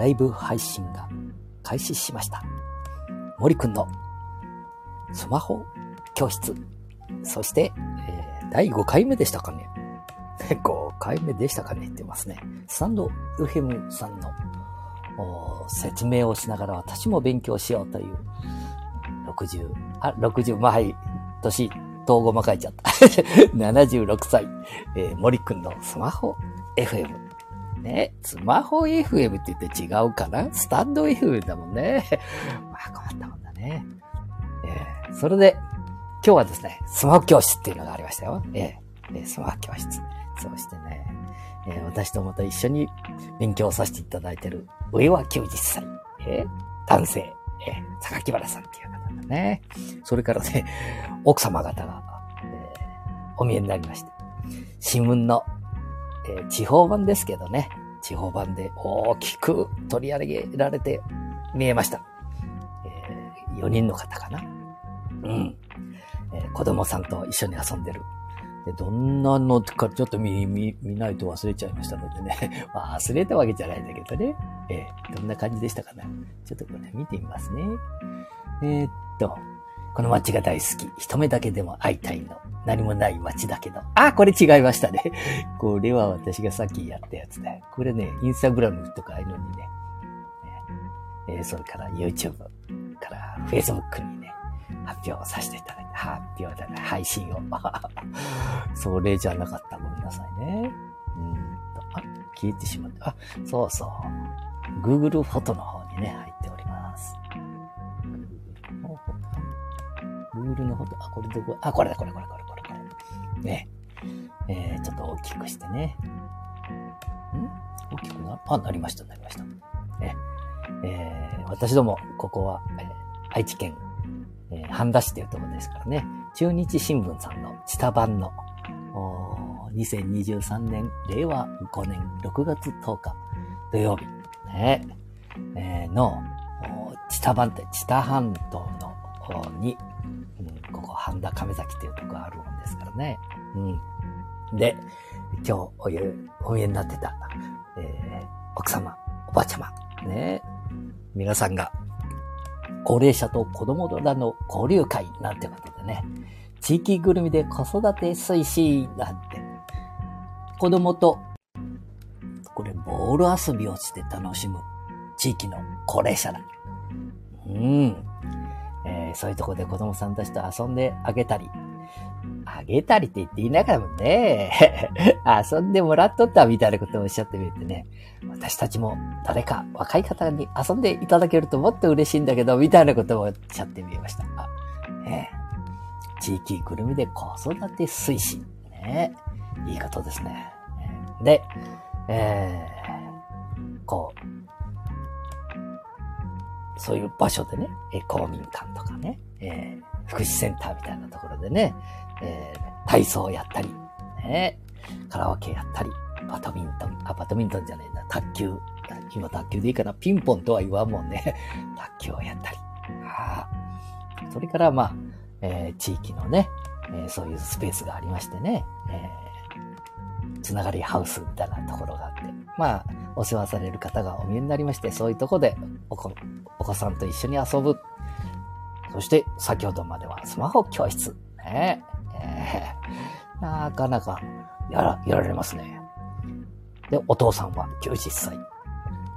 ライブ配信が開始しました。森くんのスマホ教室。そして、えー第5回目でしたかね。5回目でしたかねって言ってますね。スタンドウヘムさんの説明をしながら私も勉強しようという60、あ、60、まあはい、年、東語も書いちゃった。76歳、えー森くんのスマホ FM。ね、スマホ FM って言って違うかな？スタンド FM だもんね。まあ困ったもんだね。えーそれで、今日はですね、スマホ教室っていうのがありましたよ。えーえ。ースマホ教室。そうしてね、えー私とまた一緒に勉強させていただいてる上は90歳、えー男性、えー榊原さんっていう方だね。それからね、奥様方が、えーお見えになりまして、新聞の、えー地方版ですけどね、地方版で大きく取り上げられて見えました。え4人の方かな。うん。えー子供さんと一緒に遊んでる。でどんなのかちょっと見、見、見ないと忘れちゃいましたのでね。忘れたわけじゃないんだけどね。えーどんな感じでしたかな。ちょっとこれ見てみますね。えーっと、この街が大好き。一目だけでも会いたいの。何もない街だけど。あ、これ違いましたね。これは私がさっきやったやつだよ。これね、インスタグラムとかああいうのにね、えーそれから YouTube から Facebook にね、発表させていただいて、発表だね、配信を。それじゃなかった。ごめんなさいね。うんと、あ、消えてしまった。あ、そうそう。Google フォトの方にね、入っております。Google のフォト Google のフォト、あ、これどこ、あ、これだ、これ、これ、これ。ね。えー、ちょっと大きくしてね。ん？大きくな、あ、なりました、なりました。ね。えー、私ども、ここは、えー愛知県、え半田市というところですからね、中日新聞さんの知多版の、2023年、令和5年6月10日土曜日、ね、えーの、お知多版って知多半島の方に、うん、ここ半田亀崎というとこがあるもんですからね。うん。で、今日お湯お見えになってた、えー奥様、おばあちゃま、ね、皆さんが高齢者と子供らの交流会なんてことでね、地域ぐるみで子育て推進なんて、子供と、これ、ボール遊びをして楽しむ地域の高齢者だ。うん。えーそういうとこで子供さんたちと遊んであげたり、あげたりって言っていながらもね、遊んでもらっとったみたいなことをおっしゃってみてね、私たちも誰か若い方に遊んでいただけるともっと嬉しいんだけど、みたいなことをおっしゃってみました。あね地域ぐるみで子育て推進。ねいいことですね。で、えー、こう、そういう場所でね、公民館とかね、えー福祉センターみたいなところでね、えー体操をやったり、ね、カラオケやったり、バドミントン、あ、バドミントンじゃねえな、卓球、今卓球でいいかな、ピンポンとは言わんもんね、卓球をやったり。あそれから、まあ、えー地域のね、えーそういうスペースがありましてね、えーつながりハウスみたいなところがあって、まあ、お世話される方がお見えになりまして、そういうとこでお子お子さんと一緒に遊ぶ。そして、先ほどまではスマホ教室。ねえーなかなかやら、やられますね。で、お父さんは90歳。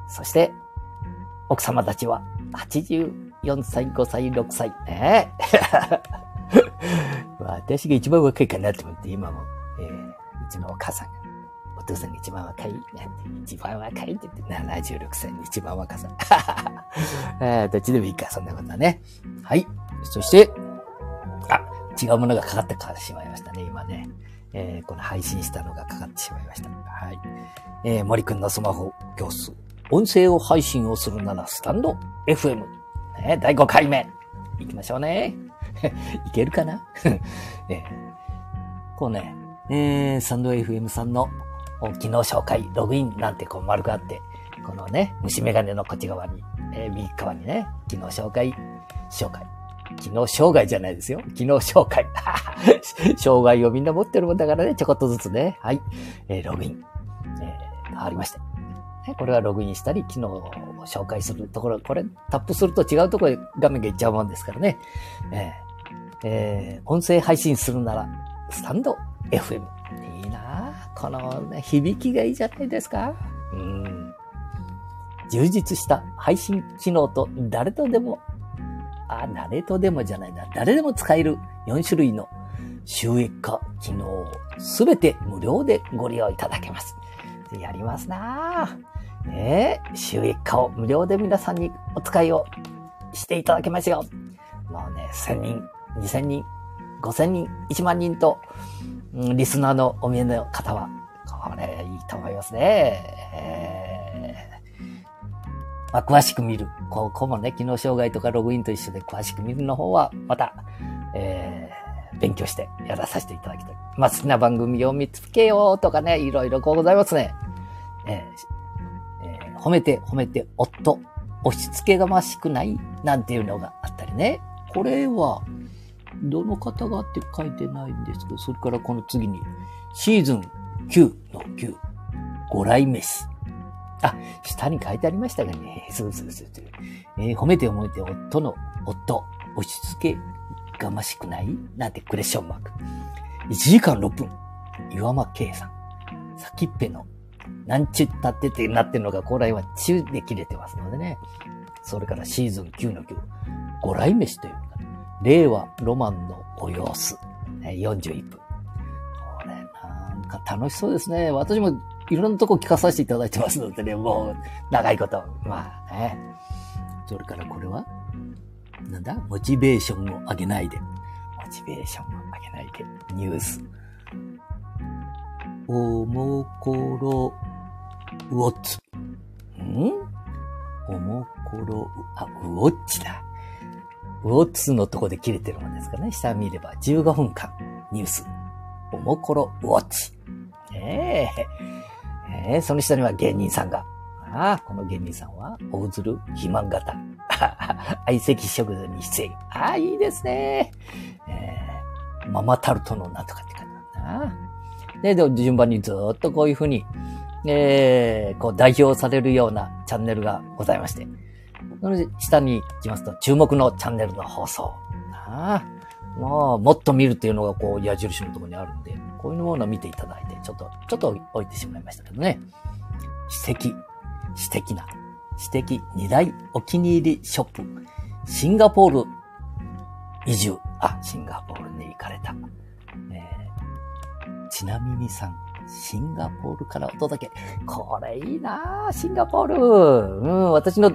そして、奥様たちは84歳、5歳、6歳。ね え私が一番若いかなと思って、今も、えーうちのお母さんが、お父さんが一番若い、なんて、一番若いって言って、76歳の一番若さ。えーどっちでもいいか、そんなことはね。はい。そして、あ、違うものがかかってしまいましたね、今ね。えーこの配信したのがかかってしまいました。はい。えー森くんのスマホ教室。音声を配信をするならスタンド FM。ね、第5回目。行きましょうね。いけるかな、えーこうね、えー、サンド FM さんの機能紹介、ログインなんてこう丸があって、このね、虫眼鏡のこっち側に、えー右側にね、機能紹介、紹介。機能障害じゃないですよ。機能紹介。障害をみんな持ってるもんだからね、ちょこっとずつね。はい。えーログイン。えー、ありまして。ね、これはログインしたり、機能を紹介するところ、これタップすると違うところへ画面が行っちゃうもんですからね。えーえー、音声配信するなら、スタンド FM。この、ね、響きがいいじゃないですか。うん。充実した配信機能と誰とでも、あ、誰とでもじゃないな。誰でも使える4種類の収益化機能をすべて無料でご利用いただけます。やりますなぁ。ねえ、収益化を無料で皆さんにお使いをしていただけますよ。もうね、1000人、2000人、5000人、1万人と、うん、リスナーのお見えの方は、これいいと思いますね。えー、まあ、詳しく見る。ここもね、機能障害とかログインと一緒で詳しく見るの方は、また、えー、勉強してやらさせていただきたい。まあ、好きな番組を見つけようとかね、いろいろこうございますね。えー褒めて褒めて、夫、押し付けがましくないなんていうのがあったりね。これは、どの方がって書いてないんですけど、それからこの次に、シーズン9の9、ご来飯。あ、下に書いてありましたがね。そうそうそうそう。えー、褒めて褒めて、夫の夫、押し付けがましくない？なんてクレッションマーク。1時間6分、岩間圭さん。先っぺのなんちゅったってってなってるのが、高麗は中で切れてますのでね。それからシーズン9の9、ご来飯という令和ロマンのお様子、41分。これなんか楽しそうですね。私もいろんなとこ聞かさせていただいてますのでね、もう長いこと。まあね。それからこれは？なんだ？モチベーションを上げないで。モチベーションを上げないで。ニュース。おもころウォッツ。ん？おもころ、あ、ウォッチだ。ウォッツのとこで切れてるもんですかね。下見れば15分間ニュース。おもころウォッチ。ええええその下には芸人さんが。ああ、この芸人さんは、大鶴肥満型。相席食堂に出演。ああ、いいですね。えー、ママタルトのなんとかって感じだな。で、で、順番にずっとこういうふうに、えー、こう代表されるようなチャンネルがございまして、そので下に行きますと、注目のチャンネルの放送。ああ、もう、もっと見るっていうのがこう矢印のところにあるんで、こういうものを見ていただいて、ちょっと、ちょっと置いてしまいましたけどね。私的、私的な、私的二大お気に入りショップ、シンガポール移住。あ、シンガポールに行かれた。えー、ちなみにさん、シンガポールからお届け。これいいなシンガポール。うん、私の、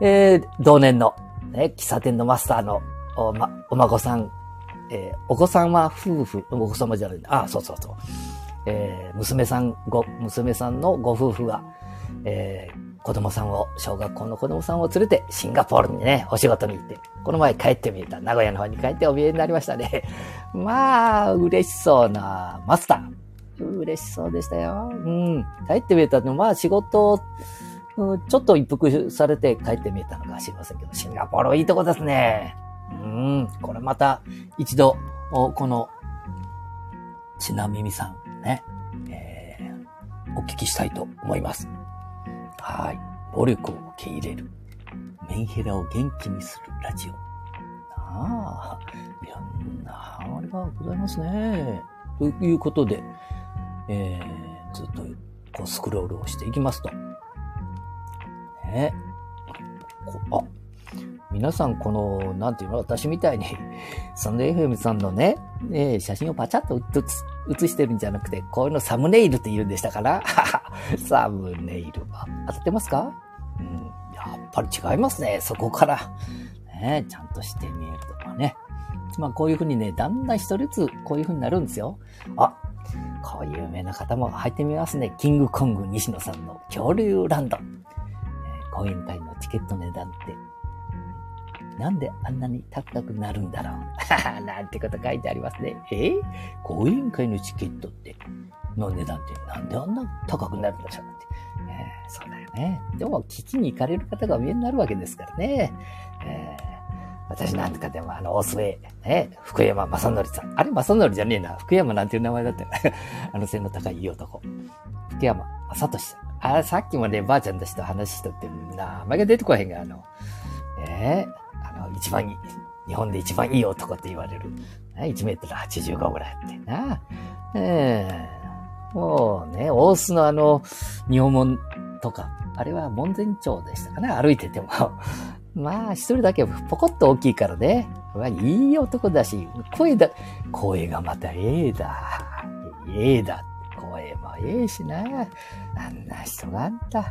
えー、同年の、ね、喫茶店のマスターのお、ま、お孫さん、えー、お子さんは夫婦、お子様じゃない、あ、そうそうそう。えー、娘さん、ご、娘さんのご夫婦が、えー、子供さんを、小学校の子供さんを連れてシンガポールにね、お仕事に行って、この前帰ってみた、名古屋の方に帰ってお見えになりましたね。まあ、嬉しそうなマスター。嬉しそうでしたよ。うん。帰ってみたのまあ仕事、うん、ちょっと一服されて帰ってみえたのかもしれませんけど、シンガポールいいとこですね。うん。これまた一度、この、ちなみみさんね、えー、お聞きしたいと思います。はい。暴力を受け入れる。メンヘラを元気にするラジオ。ああ、いろんなあれがございますね。ということで、えー、ずっとこうスクロールをしていきますと。ね、こあ、皆さんこの、なんていうの、私みたいに、サンド FM さんのね、え、写真をパチャッと写してるんじゃなくて、こういうのサムネイルって言うんでしたから サムネイルは。当たってますか？うん、やっぱり違いますね。そこから。ね、ちゃんとして見えるとかね。まあこういうふうにね、だんだん一人ずつこういうふうになるんですよ。あ、こういう有名な方も入ってみますね。キングコング西野さんの恐竜ランド。えー、講演会のチケット値段って、なんであんなに高くなるんだろうなんてこと書いてありますね。えー、講演会のチケットって、の値段ってなんであんな高くなるんでしょうって。えー、そうだよね。でも、聞きに行かれる方が上になるわけですからね。え私なんとかでもあの、大末、ね、福山正則さん。あれ正則じゃねえな。福山なんていう名前だったよ。あの背の高いいい男。福山正俊さん。あ、さっきもね、ばあちゃんたちと話しとって名前が出てこへんが、あの、えー、あの、一番いい、日本で一番いい男って言われる。1メートル85ぐらいあってな。ええー、もうね、大須のあの、日本門とか、あれは門前町でしたかね、歩いてても。まあ、一人だけポコッと大きいからね。うわ、いい男だし、声だ、声がまたええだ。ええだ。声もええしな。あんな人があんた。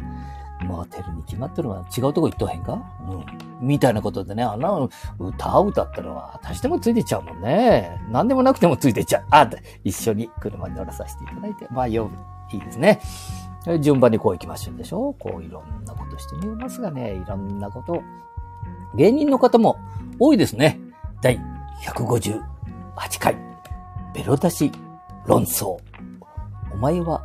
モテるに決まってるわ。違うとこ行っとへんか？うん。みたいなことでね、あんな歌歌ったら私でもついてちゃうもんね。何でもなくてもついてちゃう。あ、一緒に車に乗らさせていただいて。まあ、よ、いいですね。順番にこう行きましょうでしょこういろんなことしてみますがね、いろんなこと芸人の方も多いですね。第158回、ベロ出し論争。お前は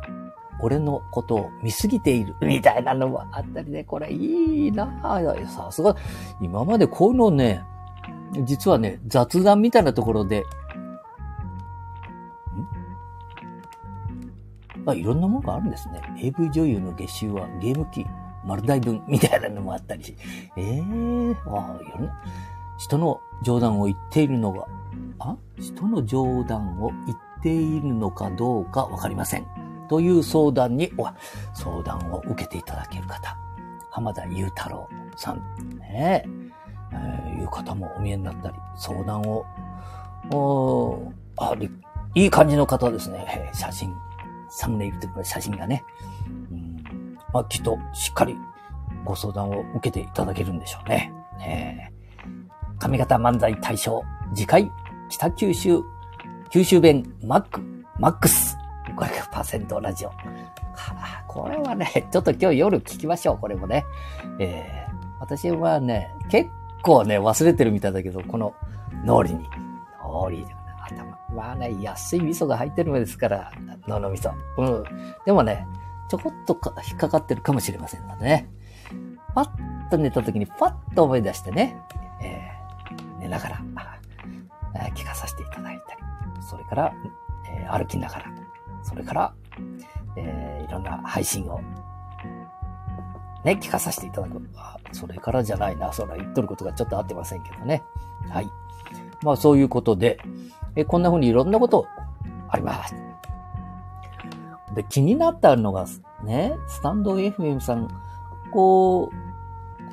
俺のことを見すぎている、みたいなのもあったりね、これいいなぁ。さすが、今までこういうのね、実はね、雑談みたいなところで、ん？あ、いろんなものがあるんですね。AV 女優の月収はゲーム機丸大分みたいなのもあったりし、ええー、ああ、いろんな、人の冗談を言っているのが、あ？人の冗談を言っているのかどうかわかりません。という相談に、相談を受けていただける方、浜田雄太郎さん、ねえー、いう方もお見えになったり、相談を、おあいい感じの方ですね。写真、サムネイルとか写真がね、まあ、きっとしっかりご相談を受けていただけるんでしょうね。ね上方漫才大賞、次回、北九州、九州弁マック、マックス。500%ラジオ。これはね、ちょっと今日夜聞きましょう、これもね。えー、私はね、結構ね、忘れてるみたいだけど、この、脳裏に。脳裏で頭。まあね、安い味噌が入ってるのですから、脳の味噌。うん。でもね、ちょこっと引っかかってるかもしれませんのでね。パッと寝た時にパッと思い出してね、えー、寝ながら、えー、聞かさせていただいたり、それから、えー、歩きながら、それから、えー、いろんな配信を、ね、聞かさせていただく。あそれからじゃないな。そら言っとることがちょっと合ってませんけどね。はい。まあそういうことで、えこんな風にいろんなことあります。で、気になったのが、ね、スタンド FM さん、こ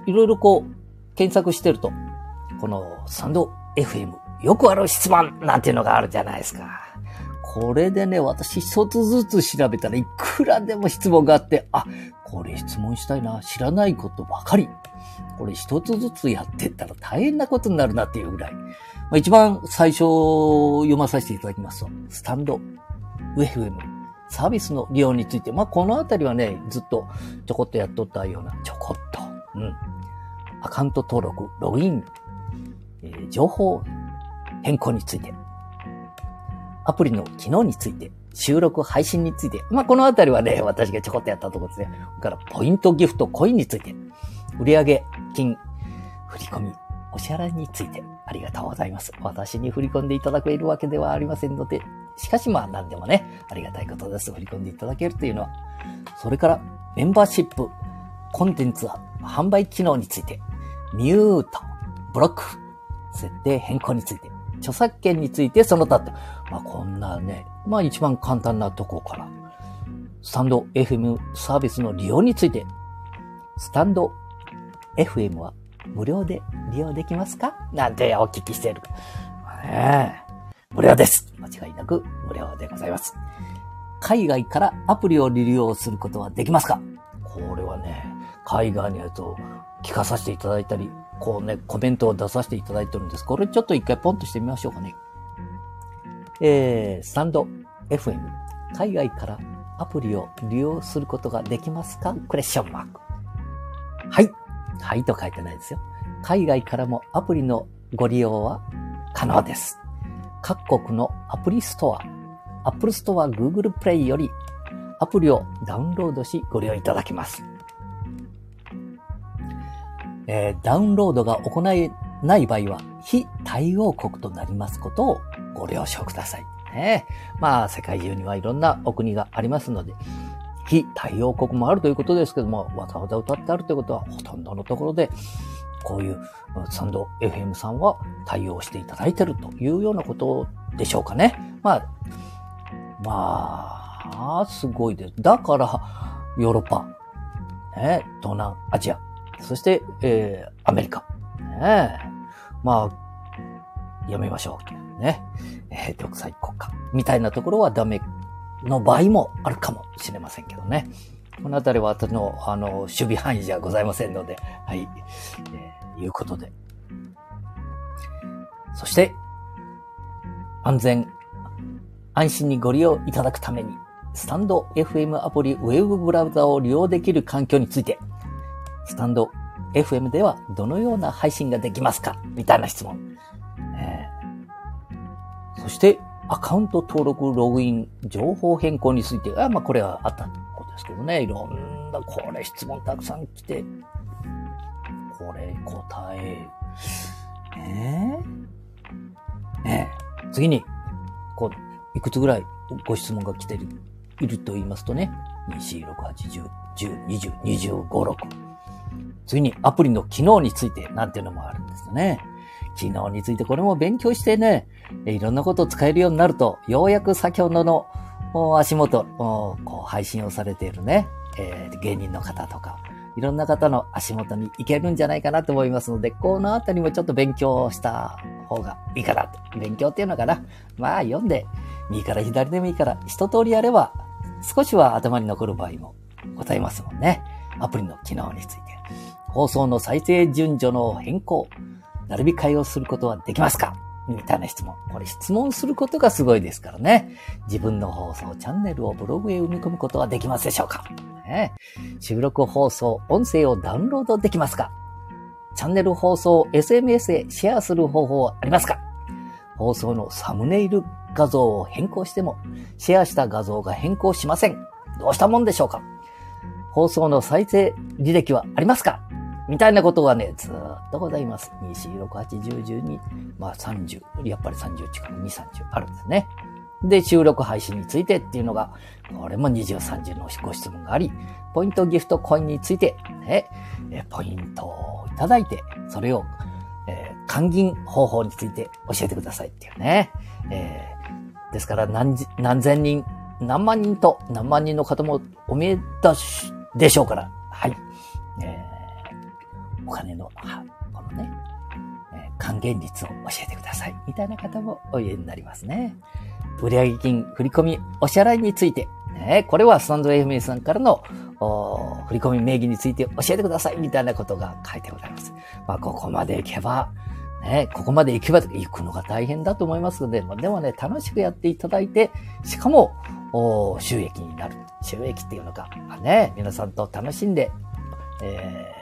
う、いろいろこう、検索してると、このスタンド FM、よくある質問なんていうのがあるじゃないですか。これでね、私一つずつ調べたらいくらでも質問があって、あ、これ質問したいな、知らないことばかり。これ一つずつやってったら大変なことになるなっていうぐらい。まあ、一番最初読まさせていただきますと、スタンド、FM、サービスの利用について、まあ、このあたりはね、ずっとちょこっとやっとったような、ちょこっと、うん。アカウント登録、ログイン、えー、情報変更について、アプリの機能について、収録、配信について、まあ、このあたりはね、私がちょこっとやったところですね。それから、ポイントギフト、コインについて、売上金、振り込み、お支払いについて、ありがとうございます。私に振り込んでいただけるわけではありませんので、しかしまあ何でもね、ありがたいことです。振り込んでいただけるというのは。それから、メンバーシップ、コンテンツ販売機能について、ミュート、ブロック、設定変更について、著作権についてその他って、まあこんなね、まあ一番簡単なとこから、スタンド FM サービスの利用について、スタンド FM は無料で利用できますか？なんてお聞きしている。ね無料です。間違いなく無料でございます。海外からアプリを利用することはできますか？これはね、海外にやると聞かさせていただいたり、こうね、コメントを出させていただいてるんです。これちょっと一回ポンとしてみましょうかね。えー、スタンド FM。海外からアプリを利用することができますか？クエスチョンマーク。はい。はいと書いてないですよ。海外からもアプリのご利用は可能です。各国のアプリストア、Apple Store、Google Play よりアプリをダウンロードしご利用いただけます。えー、ダウンロードが行えない場合は、非対応国となりますことをご了承ください。ね。まあ、世界中にはいろんなお国がありますので、非対応国もあるということですけども、わざわざ歌ってあるということは、ほとんどのところで、こういうサンド FM さんは対応していただいてるというようなことでしょうかね。まあ、まあ、すごいです。だから、ヨーロッパ、ね、東南アジア、そして、えー、アメリカ、ね、まあ、やめましょう。ね。えー、独裁国家みたいなところはダメの場合もあるかもしれませんけどね。このあたりは私の、あの、守備範囲じゃございませんので、はい。えー、いうことで。そして、安全、安心にご利用いただくために、スタンド FM アプリウェブブラウザを利用できる環境について、スタンド FM ではどのような配信ができますかみたいな質問。えー、そして、アカウント登録、ログイン、情報変更について、あまあ、これはあったですけどね。いろんな、これ質問たくさん来て、これ答え、えー、ねえ、次に、こう、いくつぐらいご質問が来てる、いると言いますとね、2、4、6、8、10、10、20、25、6。次にアプリの機能についてなんていうのもあるんですよね。機能についてこれも勉強してね、いろんなことを使えるようになると、ようやく先ほどの足元、こう配信をされているね、えー、芸人の方とか、いろんな方の足元に行けるんじゃないかなと思いますので、このあたりもちょっと勉強した方がいいかなと。勉強っていうのかな。まあ読んで、右から左でもいいから、一通りやれば、少しは頭に残る場合もございますもんね。アプリの機能について。放送の再生順序の変更、並び替えをすることはできますかみたいな質問。これ質問することがすごいですからね。自分の放送チャンネルをブログへ埋め込むことはできますでしょうか、ね、収録放送、音声をダウンロードできますか？チャンネル放送を SMS へシェアする方法はありますか？放送のサムネイル画像を変更しても、シェアした画像が変更しません。どうしたもんでしょうか？放送の再生履歴はありますか？みたいなことがね、ずっとございます。2、4、6、8、10、12、まあ30、やっぱり30近く2、30あるんですね。で、収録配信についてっていうのが、これも20、30のご質問があり、ポイントギフトコインについて、ね、ポイントをいただいて、それを、えー、還元方法について教えてくださいっていうね。えー、ですから何何千人、何万人と何万人の方もお見えだし、でしょうから。はい。お金の、このね、え還元率を教えてください。みたいな方もお言えになりますね。売上金、振込、お支払いについて、ね、これはスタンド FM さんからの振込名義について教えてください。みたいなことが書いてございます。まあ、ここまで行けば、ね、ここまで行けば行くのが大変だと思いますので、までもね、楽しくやっていただいて、しかも、収益になる。収益っていうのか、ね、皆さんと楽しんで、えー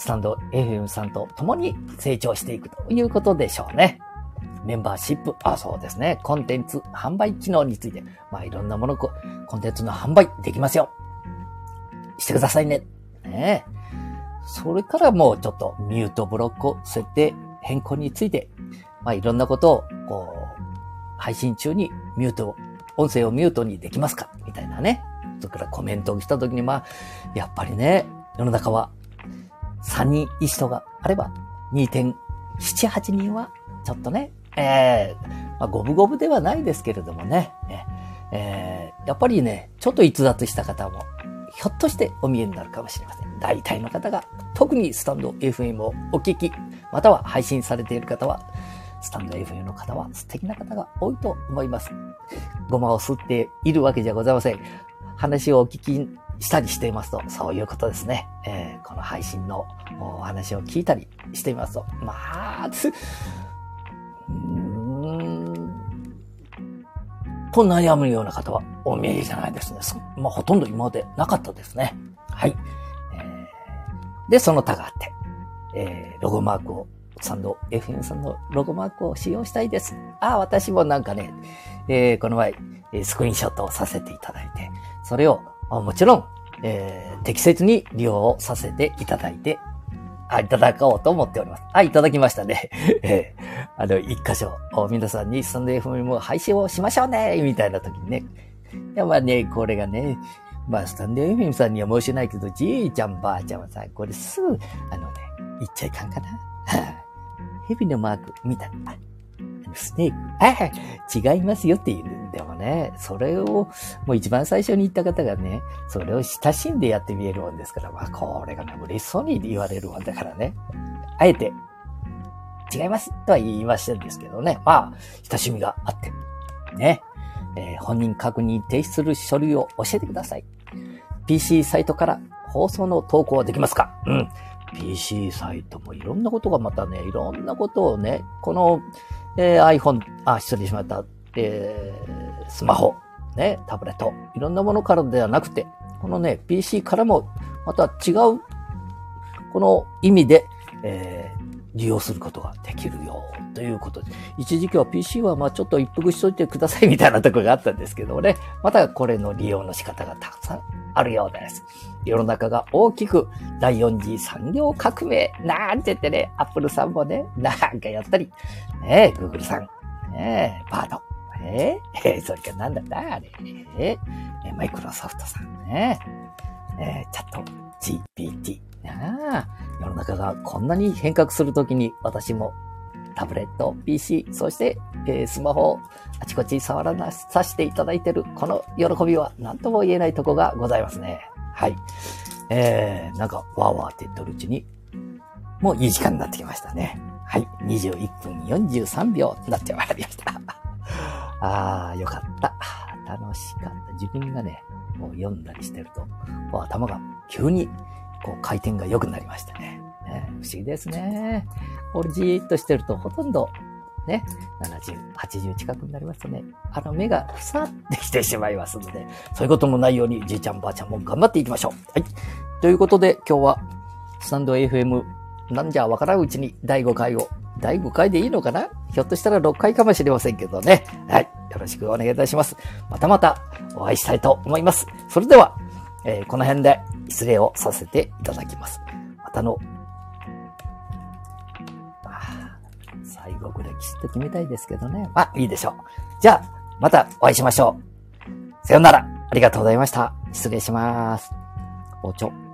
スタンド FM さんと共に成長していくということでしょうね。メンバーシップ、あ、そうですね。コンテンツ販売機能について、まあいろんなもの、コンテンツの販売できますよ。してくださいね。ねそれからもうちょっとミュートブロックを設定変更について、まあいろんなことを、こう、配信中にミュート、音声をミュートにできますか？みたいなね。それからコメントをしたときに、まあ、やっぱりね、世の中は3人いい人があれば、2.7、8人は、ちょっとね、えー、まあ、五分五分ではないですけれどもね、えー、やっぱりね、ちょっと逸脱した方も、ひょっとしてお見えになるかもしれません。大体の方が、特にスタンド FM をお聞き、または配信されている方は、スタンド FM の方は素敵な方が多いと思います。ごまを吸っているわけじゃございません。話をお聞きしたりしていますと、そういうことですね。えー、この配信のお話を聞いたりしていますと、まあ、つ、うーん、と悩むような方はお見えじゃないですね。まあ、ほとんど今までなかったですね。はい。えー、で、その他があって、えー、ロゴマークを、サンド FM さんのロゴマークを使用したいです。ああ、私もなんかね、えー、この前、スクリーンショットをさせていただいて、それをもちろん、えー、適切に利用させていただいてあ、いただこうと思っております。あ、いただきましたね。えー、あの、一箇所、皆さんにスタンド FM も配信をしましょうねみたいな時にね。いや、まあね、これがね、まあ、スタンド FM さんには申し訳ないけど、じいちゃんばあちゃんはさ、これすぐ、あのね、言っちゃいかんかな。蛇のマーク、見た。スネーク。あ違いますよって言うんでもね、それを、もう一番最初に言った方がね、それを親しんでやってみえるもんですから、まあ、これがね、嬉しそうに言われるもんだからね。あえて、違いますとは言いましたんですけどね。まあ、親しみがあって。ね。えー、本人確認提出する書類を教えてください。PC サイトから放送の投稿はできますか？うん。PC サイトもいろんなことがまたね、いろんなことをね、この、えー、iPhone、あ、失礼しました、えー、スマホ、ね、タブレット、いろんなものからではなくて、このね、PC からも、また違う、この意味で、えー、利用することができるよ、ということで。一時期は PC はまあちょっと一服しといてくださいみたいなところがあったんですけどもね。またこれの利用の仕方がたくさんあるようです。世の中が大きく第4次産業革命なんて言ってね、アップルさんもね、なんかやったり、ねえ、Google さん、ねえ、バード、えー、それからなんだった？あれ、えー、マイクロソフトさん。ね、えー、チャット GPT、なあ、世の中がこんなに変革するときに私もタブレット、PC、そして、えー、スマホをあちこち触らなさせていただいているこの喜びは何とも言えないとこがございますね。はい。えー、なんか、わーわーって言ってるうちに、もういい時間になってきましたね。はい。21分43秒になってまいりました。あー、よかった。楽しかった。自分がね、もう読んだりしてると、頭が急にこう回転が良くなりましたね。ね不思議ですね。これじーっとしてるとほとんどね、70、80近くになりますとね、あの目がふさってきてしまいますので、そういうこともないようにじいちゃんばあちゃんも頑張っていきましょう。はい。ということで今日はスタンド FM なんじゃわからんうちに第5回を、第5回でいいのかな？ひょっとしたら6回かもしれませんけどね。はい。よろしくお願いいたします。またまたお会いしたいと思います。それでは、えー、この辺で失礼をさせていただきます。またの、最後ぐらいきちっと決めたいですけどね。まあ、いいでしょう。じゃあ、またお会いしましょう。さよなら。ありがとうございました。失礼します。おちょ。